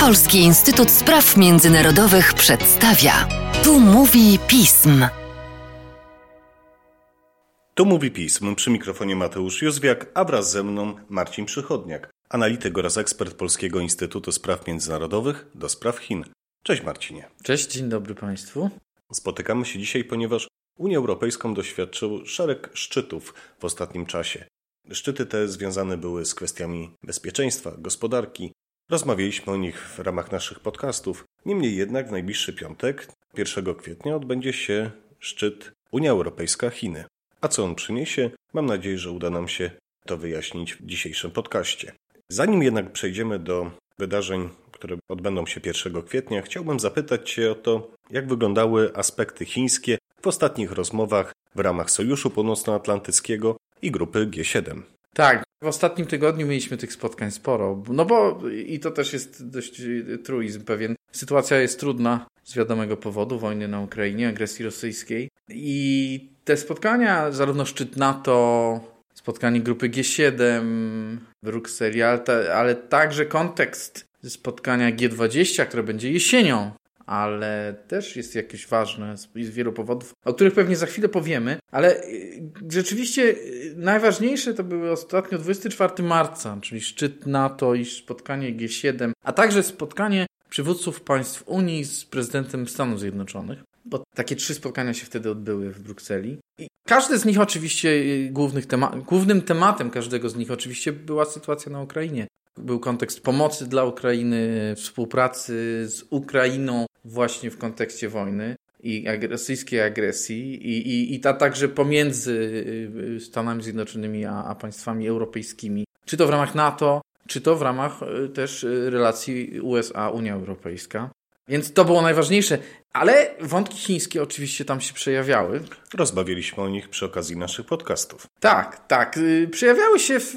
Polski Instytut Spraw Międzynarodowych przedstawia. Tu mówi pism. Tu mówi pism. Przy mikrofonie Mateusz Józwiak, a wraz ze mną Marcin Przychodniak, analityk oraz ekspert Polskiego Instytutu Spraw Międzynarodowych do spraw Chin. Cześć Marcinie. Cześć, dzień dobry Państwu. Spotykamy się dzisiaj, ponieważ Unię Europejską doświadczył szereg szczytów w ostatnim czasie. Szczyty te związane były z kwestiami bezpieczeństwa, gospodarki. Rozmawialiśmy o nich w ramach naszych podcastów. Niemniej jednak w najbliższy piątek, 1 kwietnia, odbędzie się szczyt Unia Europejska-Chiny. A co on przyniesie? Mam nadzieję, że uda nam się to wyjaśnić w dzisiejszym podcaście. Zanim jednak przejdziemy do wydarzeń, które odbędą się 1 kwietnia, chciałbym zapytać Cię o to, jak wyglądały aspekty chińskie w ostatnich rozmowach w ramach Sojuszu Północnoatlantyckiego i grupy G7. Tak, w ostatnim tygodniu mieliśmy tych spotkań sporo, no bo i to też jest dość truizm pewien. Sytuacja jest trudna z wiadomego powodu, wojny na Ukrainie, agresji rosyjskiej i te spotkania, zarówno szczyt NATO, spotkanie grupy G7 w Brukseli, ale, ale także kontekst spotkania G20, które będzie jesienią ale też jest jakieś ważne z, wielu powodów, o których pewnie za chwilę powiemy, ale y, rzeczywiście y, najważniejsze to były ostatnio 24 marca, czyli szczyt NATO i spotkanie G7, a także spotkanie przywódców państw Unii z prezydentem Stanów Zjednoczonych. Bo takie trzy spotkania się wtedy odbyły w Brukseli. I każde z nich oczywiście, y, głównych tema głównym tematem każdego z nich oczywiście była sytuacja na Ukrainie. Był kontekst pomocy dla Ukrainy, współpracy z Ukrainą właśnie w kontekście wojny i rosyjskiej agresji i, i, i ta także pomiędzy y, Stanami Zjednoczonymi a, a państwami europejskimi, czy to w ramach NATO, czy to w ramach y, też y, relacji USA-Unia Europejska. Więc to było najważniejsze, ale wątki chińskie oczywiście tam się przejawiały. Rozbawialiśmy o nich przy okazji naszych podcastów. Tak, tak. Y, przejawiały się w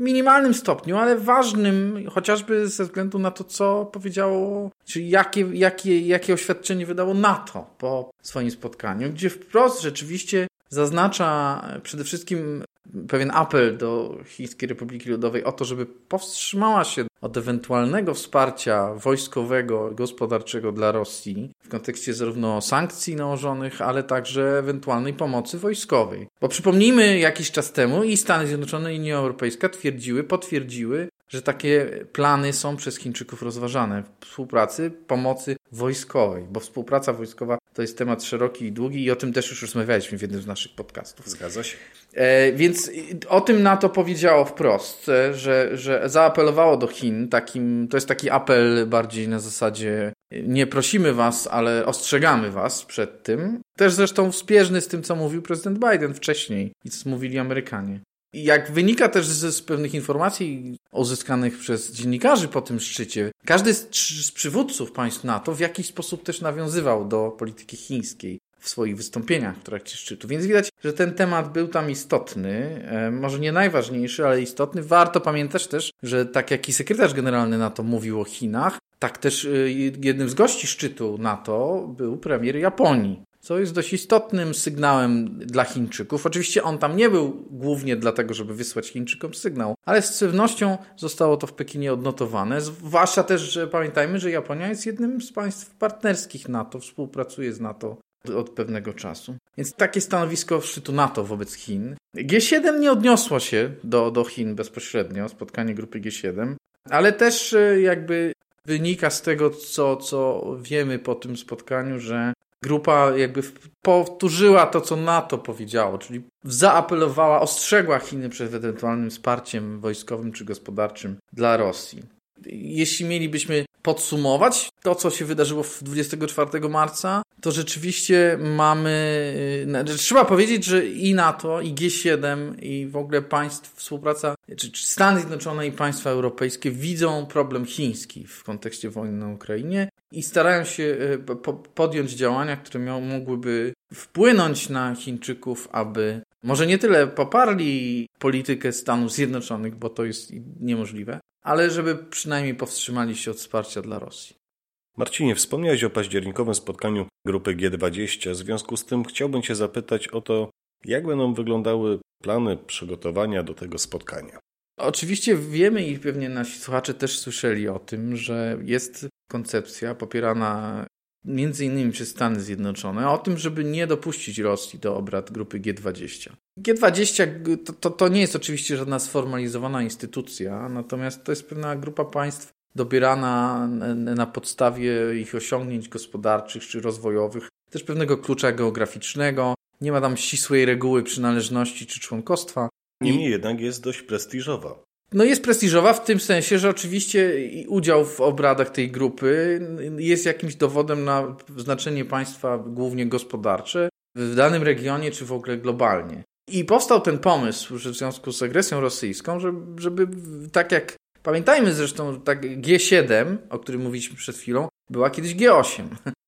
minimalnym stopniu, ale ważnym, chociażby ze względu na to, co powiedziało, czy jakie, jakie, jakie oświadczenie wydało NATO po swoim spotkaniu, gdzie wprost rzeczywiście zaznacza przede wszystkim pewien apel do Chińskiej Republiki Ludowej o to, żeby powstrzymała się od ewentualnego wsparcia wojskowego, gospodarczego dla Rosji w kontekście zarówno sankcji nałożonych, ale także ewentualnej pomocy wojskowej. Bo przypomnijmy, jakiś czas temu i Stany Zjednoczone i Unia Europejska twierdziły, potwierdziły, że takie plany są przez Chińczyków rozważane współpracy, pomocy wojskowej, bo współpraca wojskowa to jest temat szeroki i długi i o tym też już rozmawialiśmy w jednym z naszych podcastów. Zgadza się. E, więc o tym NATO powiedziało wprost, e, że, że zaapelowało do Chin. Takim, to jest taki apel bardziej na zasadzie nie prosimy was, ale ostrzegamy was przed tym. Też zresztą spierzny z tym, co mówił prezydent Biden wcześniej i co mówili Amerykanie. Jak wynika też z, z, pewnych informacji uzyskanych przez dziennikarzy po tym szczycie, każdy z, z, przywódców państw NATO w jakiś sposób też nawiązywał do polityki chińskiej w swoich wystąpieniach w trakcie szczytu. Więc widać, że ten temat był tam istotny, e, może nie najważniejszy, ale istotny. Warto pamiętać też, że tak jak i sekretarz generalny NATO mówił o Chinach, tak też e, jednym z gości szczytu NATO był premier Japonii co jest dość istotnym sygnałem dla Chińczyków. Oczywiście on tam nie był głównie dlatego, żeby wysłać Chińczykom sygnał, ale z pewnością zostało to w Pekinie odnotowane. Zwłaszcza też, że pamiętajmy, że Japonia jest jednym z państw partnerskich NATO, współpracuje z NATO od pewnego czasu. Więc takie stanowisko szczytu NATO wobec Chin. G7 nie odniosło się do, do Chin bezpośrednio, spotkanie grupy G7, ale też e, jakby wynika z tego, co, co wiemy po tym spotkaniu, że grupa jakby powtórzyła to, co NATO powiedziało, czyli zaapelowała, ostrzegła Chiny przed ewentualnym wsparciem wojskowym czy gospodarczym dla Rosji. Jeśli mielibyśmy podsumować to, co się wydarzyło 24 marca, to rzeczywiście mamy. Y, trzeba powiedzieć, że i NATO, i G7, i w ogóle państw, współpraca, czy, Stany Zjednoczone i państwa europejskie widzą problem chiński w kontekście wojny na Ukrainie i starają się y, podjąć działania, które mogłyby wpłynąć na Chińczyków, aby może nie tyle poparli politykę Stanów Zjednoczonych, bo to jest niemożliwe, ale żeby przynajmniej powstrzymali się od wsparcia dla Rosji. Marcinie, wspomniałeś o październikowym spotkaniu grupy G20. W związku z tym chciałbym Cię zapytać o to, jak będą wyglądały plany przygotowania do tego spotkania. Oczywiście wiemy i pewnie nasi słuchacze też słyszeli o tym, że jest koncepcja popierana między innymi przez Stany Zjednoczone o tym, żeby nie dopuścić Rosji do obrad grupy G20. G20 to, to, to nie jest oczywiście żadna sformalizowana instytucja, natomiast to jest pewna grupa państw dobierana na podstawie ich osiągnięć gospodarczych czy rozwojowych, też pewnego klucza geograficznego. Nie ma tam ścisłej reguły przynależności czy członkostwa. Niemniej jednak jest dość prestiżowa. No jest prestiżowa w tym sensie, że oczywiście udział w obradach tej grupy jest jakimś dowodem na znaczenie państwa głównie gospodarcze w danym regionie czy w ogóle globalnie. I powstał ten pomysł, że w związku z agresją rosyjską, żeby, żeby tak jak pamiętajmy zresztą, tak G7, o którym mówiliśmy przed chwilą, była kiedyś G8.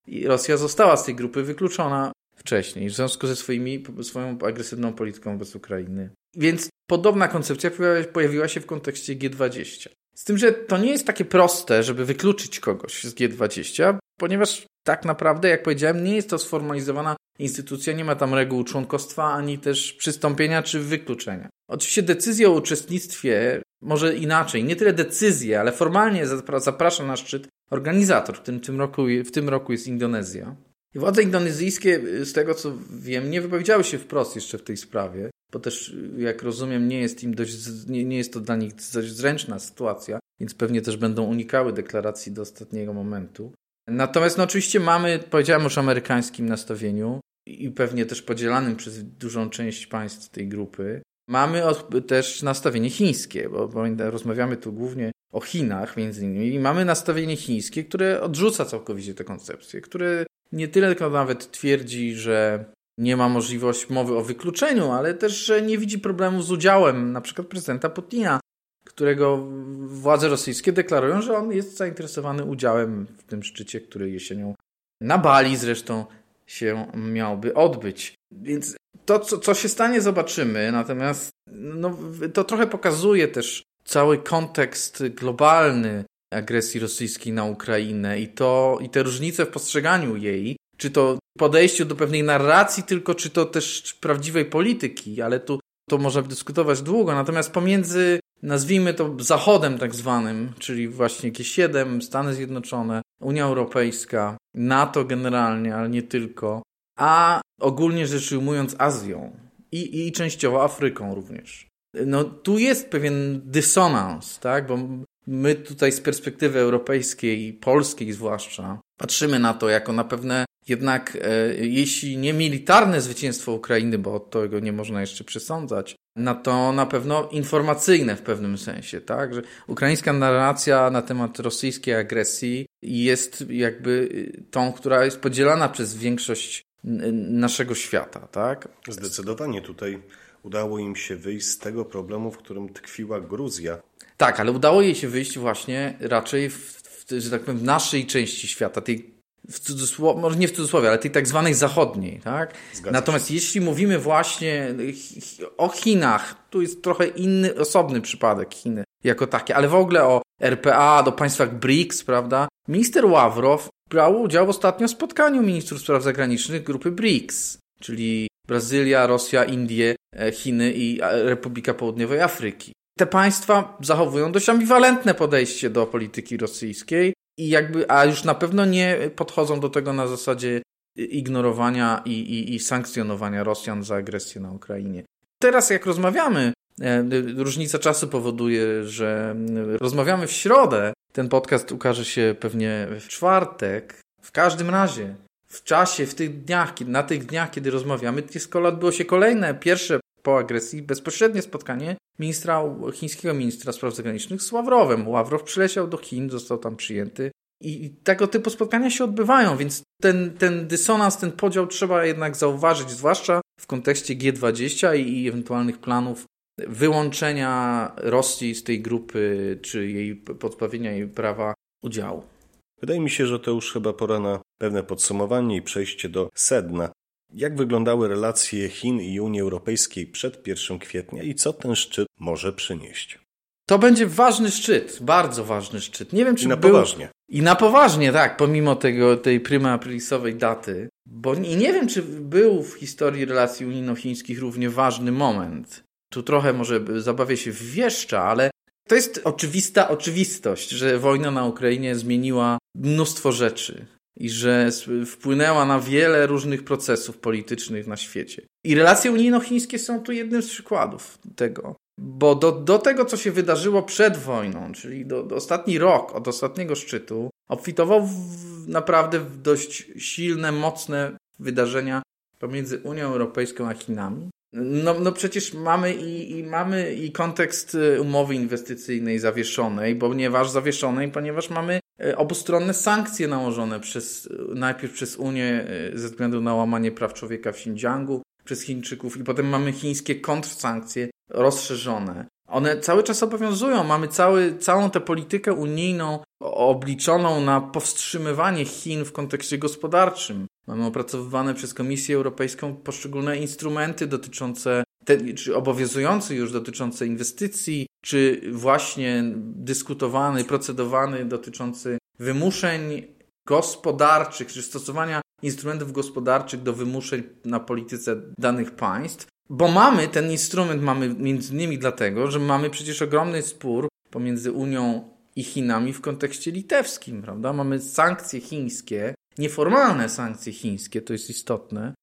I Rosja została z tej grupy wykluczona wcześniej, w związku ze swoimi, swoją agresywną polityką wobec Ukrainy. Więc podobna koncepcja pojawiła się w kontekście G20. Z tym, że to nie jest takie proste, żeby wykluczyć kogoś z G20, ponieważ tak naprawdę, jak powiedziałem, nie jest to sformalizowana instytucja, nie ma tam reguł członkostwa ani też przystąpienia czy wykluczenia. Oczywiście decyzja o uczestnictwie, może inaczej, nie tyle decyzję, ale formalnie zaprasza na szczyt organizator. W tym, tym roku, w tym roku jest Indonezja. I władze indonezyjskie, z tego co wiem, nie wypowiedziały się wprost jeszcze w tej sprawie, bo też, jak rozumiem, nie jest im dość, nie, nie jest to dla nich dość zręczna sytuacja, więc pewnie też będą unikały deklaracji do ostatniego momentu. Natomiast no, oczywiście mamy, powiedziałem już amerykańskim nastawieniu i pewnie też podzielanym przez dużą część państw tej grupy. Mamy też nastawienie chińskie, bo, rozmawiamy tu głównie o Chinach między innymi i mamy nastawienie chińskie, które odrzuca całkowicie tę koncepcję, które nie tyle tylko nawet twierdzi, że nie ma możliwości mowy o wykluczeniu, ale też, że nie widzi problemu z udziałem na przykład prezydenta Putina, którego władze rosyjskie deklarują, że on jest zainteresowany udziałem w tym szczycie, który jesienią na Bali zresztą się miałby odbyć. Więc to, co, co się stanie, zobaczymy. Natomiast no, to trochę pokazuje też cały kontekst globalny agresji rosyjskiej na Ukrainę i, to, i te różnice w postrzeganiu jej, czy to podejściu do pewnej narracji tylko, czy to też prawdziwej polityki, ale tu to można dyskutować długo. Natomiast pomiędzy, nazwijmy to Zachodem tak zwanym, czyli właśnie G7, Stany Zjednoczone, Unia Europejska, NATO generalnie, ale nie tylko, a ogólnie rzecz ujmując Azją i, i częściowo Afryką również. No tu jest pewien dysonans, tak, bo my tutaj z perspektywy europejskiej, polskiej zwłaszcza, patrzymy na to jako na pewne jednak, e, jeśli nie militarne zwycięstwo Ukrainy, bo od tego nie można jeszcze przesądzać, na to na pewno informacyjne w pewnym sensie, tak? Że ukraińska narracja na temat rosyjskiej agresji jest jakby y, tą, która jest podzielana przez większość naszego świata, tak? Zdecydowanie tutaj udało im się wyjść z tego problemu, w którym tkwiła Gruzja. Tak, ale udało jej się wyjść właśnie raczej w, w że tak powiem, w naszej części świata, tej w cudzysłowie, może nie w cudzysłowie, ale tej tak zwanej zachodniej, tak? Natomiast się. jeśli mówimy właśnie o Chinach, tu jest trochę inny, osobny przypadek Chiny jako takie, ale w ogóle o RPA, do państwach BRICS, prawda? Minister Ławrow brał udział w ostatnio spotkaniu ministrów spraw zagranicznych grupy BRICS, czyli Brazylia, Rosja, Indie, e, Chiny i e, Republika Południowej Afryki. Te państwa zachowują dość ambiwalentne podejście do polityki rosyjskiej i jakby, a już na pewno nie podchodzą do tego na zasadzie ignorowania i, i, i sankcjonowania Rosjan za agresję na Ukrainie. Teraz jak rozmawiamy, e, różnica czasu powoduje, że rozmawiamy w środę. Ten podcast ukaże się pewnie w czwartek. W każdym razie, w czasie, w tych dniach, na tych dniach, kiedy rozmawiamy, odbyło się kolejne, pierwsze po agresji, bezpośrednie spotkanie ministra, chińskiego ministra spraw zagranicznych z Ławrowem. Ławrow przyleciał do Chin, został tam przyjęty. I tego typu spotkania się odbywają, więc ten, ten dysonans, ten podział trzeba jednak zauważyć, zwłaszcza w kontekście G20 i, i ewentualnych planów wyłączenia Rosji z tej grupy, czy jej pozbawienia jej prawa udziału. Wydaje mi się, że to już chyba pora na pewne podsumowanie i przejście do sedna. Jak wyglądały relacje Chin i Unii Europejskiej przed 1 kwietnia i co ten szczyt może przynieść? To będzie ważny szczyt, bardzo ważny szczyt. Nie wiem, czy I na był... poważnie. I na poważnie, tak, pomimo tego, tej prima aprilisowej daty. Bo nie, nie wiem, czy był w historii relacji unijno-chińskich równie ważny moment. Tu trochę może zabawię się w wieszcza, ale To jest oczywista oczywistość, że wojna na Ukrainie zmieniła mnóstwo rzeczy i że wpłynęła na wiele różnych procesów politycznych na świecie. I relacje unijno-chińskie są tu jednym z przykładów tego. Bo do, do tego, co się wydarzyło przed wojną, czyli do, do ostatni rok od ostatniego szczytu, obfitował w, naprawdę w dość silne, mocne wydarzenia pomiędzy Unią Europejską a Chinami. No, no przecież mamy i, i, mamy i kontekst y, umowy inwestycyjnej zawieszonej, ponieważ zawieszonej, ponieważ mamy obustronne sankcje nałożone przez, najpierw przez Unię ze względu na łamanie praw człowieka w Xinjiangu, przez Chińczyków i potem mamy chińskie kontrsankcje rozszerzone. One cały czas obowiązują. Mamy cały, całą tę politykę unijną obliczoną na powstrzymywanie Chin w kontekście gospodarczym. Mamy opracowywane przez Komisję Europejską poszczególne instrumenty dotyczące, czy obowiązujące już dotyczące inwestycji, czy właśnie dyskutowany, procedowany dotyczący wymuszeń gospodarczych, czy stosowania instrumentów gospodarczych do wymuszeń na polityce danych państw. Bo mamy ten instrument, mamy między innymi dlatego, że mamy przecież ogromny spór pomiędzy Unią i Chinami w kontekście litewskim, prawda? Mamy sankcje chińskie, nieformalne sankcje chińskie, to jest istotne,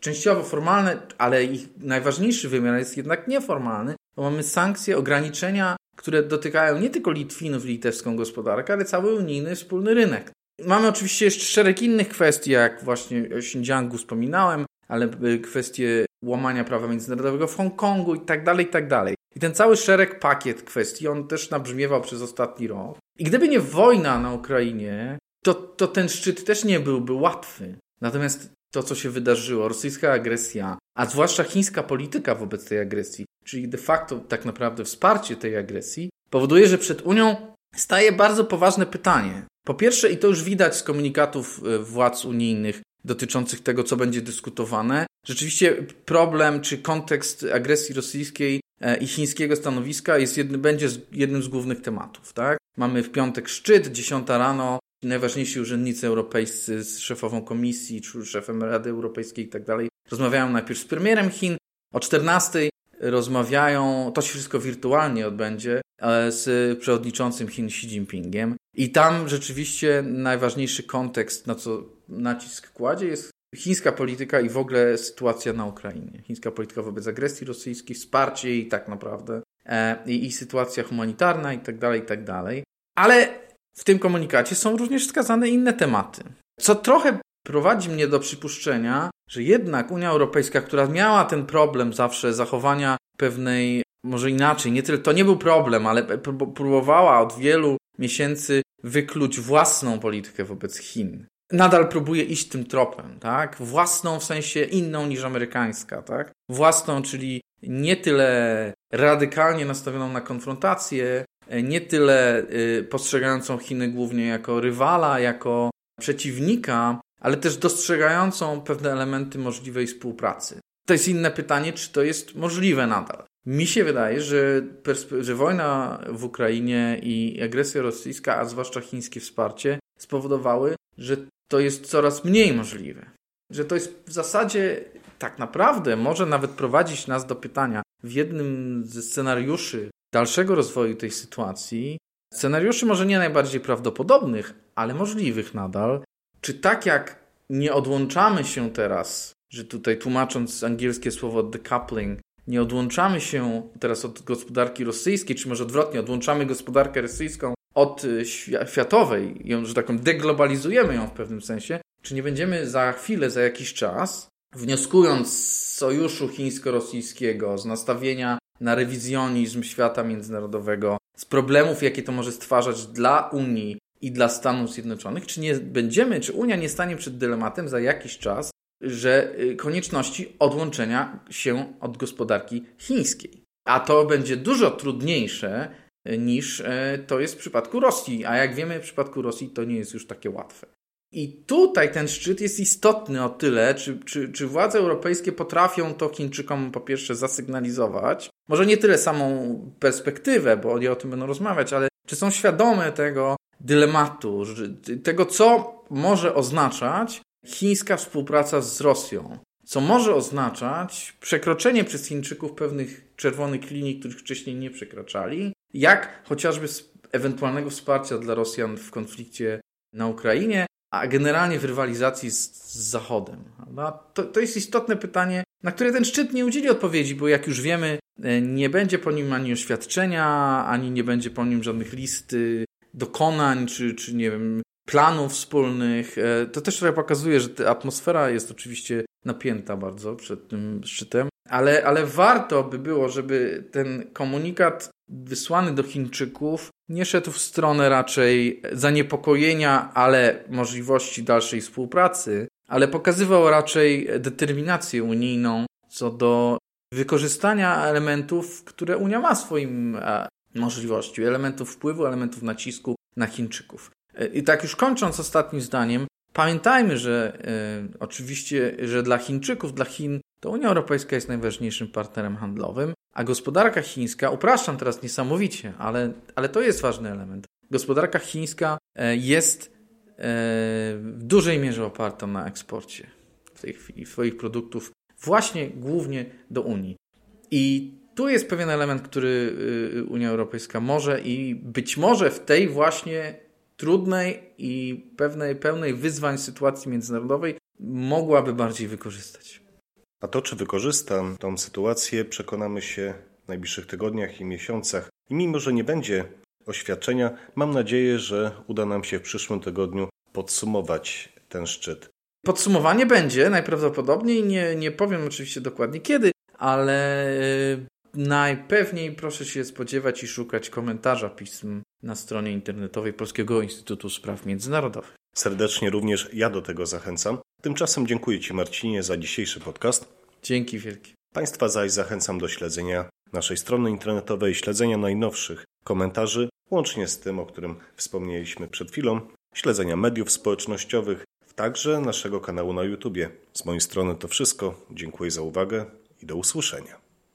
częściowo formalne, ale ich najważniejszy wymiar jest jednak nieformalny, bo mamy sankcje, ograniczenia, które dotykają nie tylko Litwinów i litewską gospodarkę, ale cały unijny wspólny rynek. Mamy oczywiście jeszcze szereg innych kwestii, jak właśnie o Xinjiangu wspominałem, ale kwestie łamania prawa międzynarodowego w Hongkongu i tak dalej, i tak dalej. I ten cały szereg pakiet kwestii, on też nabrzmiewał przez ostatni rok. I gdyby nie wojna na Ukrainie, to, to ten szczyt też nie byłby łatwy. Natomiast to, co się wydarzyło, rosyjska agresja, a zwłaszcza chińska polityka wobec tej agresji, czyli de facto tak naprawdę wsparcie tej agresji, powoduje, że przed Unią staje bardzo poważne pytanie. Po pierwsze, i to już widać z komunikatów e, władz unijnych dotyczących tego, co będzie dyskutowane, rzeczywiście problem czy kontekst agresji rosyjskiej e, i chińskiego stanowiska jest jedny, będzie jednym z głównych tematów. Tak? Mamy w piątek szczyt, 10 rano, najważniejsi urzędnicy europejscy z szefową komisji, czy szefem Rady Europejskiej i tak dalej, rozmawiają najpierw z premierem Chin, o 14 rozmawiają, to się wszystko wirtualnie odbędzie, e, z przewodniczącym Chin Xi Jinpingiem. I tam rzeczywiście najważniejszy kontekst, na co nacisk kładzie, jest chińska polityka i w ogóle sytuacja na Ukrainie. Chińska polityka wobec agresji rosyjskiej, wsparcie jej tak naprawdę e, i, i sytuacja humanitarna i tak dalej, i tak dalej. Ale w tym komunikacie są również wskazane inne tematy. Co trochę prowadzi mnie do przypuszczenia, że jednak Unia Europejska, która miała ten problem zawsze zachowania pewnej, może inaczej, nie tyle, to nie był problem, ale próbowała od wielu miesięcy wykluć własną politykę wobec Chin. Nadal próbuje iść tym tropem, tak? Własną w sensie inną niż amerykańska, tak? Własną, czyli nie tyle radykalnie nastawioną na konfrontację, nie tyle y, postrzegającą Chiny głównie jako rywala, jako przeciwnika, ale też dostrzegającą pewne elementy możliwej współpracy. To jest inne pytanie, czy to jest możliwe nadal. Mi się wydaje, że, że wojna w Ukrainie i agresja rosyjska, a zwłaszcza chińskie wsparcie, spowodowały, że to jest coraz mniej możliwe. Że to jest w zasadzie tak naprawdę może nawet prowadzić nas do pytania w jednym ze scenariuszy dalszego rozwoju tej sytuacji, scenariuszy może nie najbardziej prawdopodobnych, ale możliwych nadal, czy tak jak nie odłączamy się teraz, że tutaj tłumacząc angielskie słowo decoupling, nie odłączamy się teraz od gospodarki rosyjskiej, czy może odwrotnie, odłączamy gospodarkę rosyjską od y, światowej, ją, że taką deglobalizujemy ją w pewnym sensie, czy nie będziemy za chwilę, za jakiś czas, wnioskując z sojuszu chińsko-rosyjskiego, z nastawienia na rewizjonizm świata międzynarodowego, z problemów, jakie to może stwarzać dla Unii i dla Stanów Zjednoczonych, czy nie będziemy, czy Unia nie stanie przed dylematem za jakiś czas, że y, konieczności odłączenia się od gospodarki chińskiej. A to będzie dużo trudniejsze y, niż y, to jest w przypadku Rosji. A jak wiemy, w przypadku Rosji to nie jest już takie łatwe. I tutaj ten szczyt jest istotny o tyle, czy, czy, czy władze europejskie potrafią to Chińczykom po pierwsze zasygnalizować, może nie tyle samą perspektywę, bo oni o tym będą rozmawiać, ale czy są świadome tego dylematu, tego co może oznaczać chińska współpraca z Rosją, co może oznaczać przekroczenie przez Chińczyków pewnych czerwonych linii, których wcześniej nie przekraczali? Jak chociażby ewentualnego wsparcia dla Rosjan w konflikcie na Ukrainie, a generalnie w rywalizacji z, z Zachodem. To, to jest istotne pytanie, na które ten szczyt nie udzieli odpowiedzi, bo jak już wiemy, nie będzie po nim ani oświadczenia, ani nie będzie po nim żadnych listy dokonań, czy, czy nie wiem, planów wspólnych. E, to też trochę pokazuje, że atmosfera jest oczywiście napięta bardzo przed tym szczytem, ale, ale warto by było, żeby ten komunikat wysłany do Chińczyków nie szedł w stronę raczej zaniepokojenia, ale możliwości dalszej współpracy, ale pokazywał raczej determinację unijną co do wykorzystania elementów, które Unia ma swoim e, możliwości, elementów wpływu, elementów nacisku na Chińczyków. E, I tak już kończąc ostatnim zdaniem, pamiętajmy, że y, oczywiście, że dla Chińczyków, dla Chin, to Unia Europejska jest najważniejszym partnerem handlowym, a gospodarka chińska, upraszczam teraz niesamowicie, ale, ale to jest ważny element. Gospodarka chińska jest w dużej mierze oparta na eksporcie w tej chwili swoich produktów właśnie głównie do Unii. I tu jest pewien element, który y, Unia Europejska może i być może w tej właśnie trudnej i pewnej, pełnej wyzwań sytuacji międzynarodowej mogłaby bardziej wykorzystać. A to, czy wykorzysta tą sytuację, przekonamy się w najbliższych tygodniach i miesiącach. I mimo, że nie będzie oświadczenia, mam nadzieję, że uda nam się w przyszłym tygodniu podsumować ten szczyt. Podsumowanie będzie najprawdopodobniej, nie, nie powiem oczywiście dokładnie kiedy, ale najpewniej proszę się spodziewać i szukać komentarza pism na stronie internetowej Polskiego Instytutu Spraw Międzynarodowych. Serdecznie również ja do tego zachęcam. Tymczasem dziękuję Ci Marcinie za dzisiejszy podcast. Dzięki wielkie. Państwa zaś zachęcam do śledzenia naszej strony internetowej, śledzenia najnowszych komentarzy, łącznie z tym, o którym wspomnieliśmy przed chwilą, śledzenia mediów społecznościowych, także naszego kanału na YouTube. Z mojej strony to wszystko. Dziękuję za uwagę i do usłyszenia.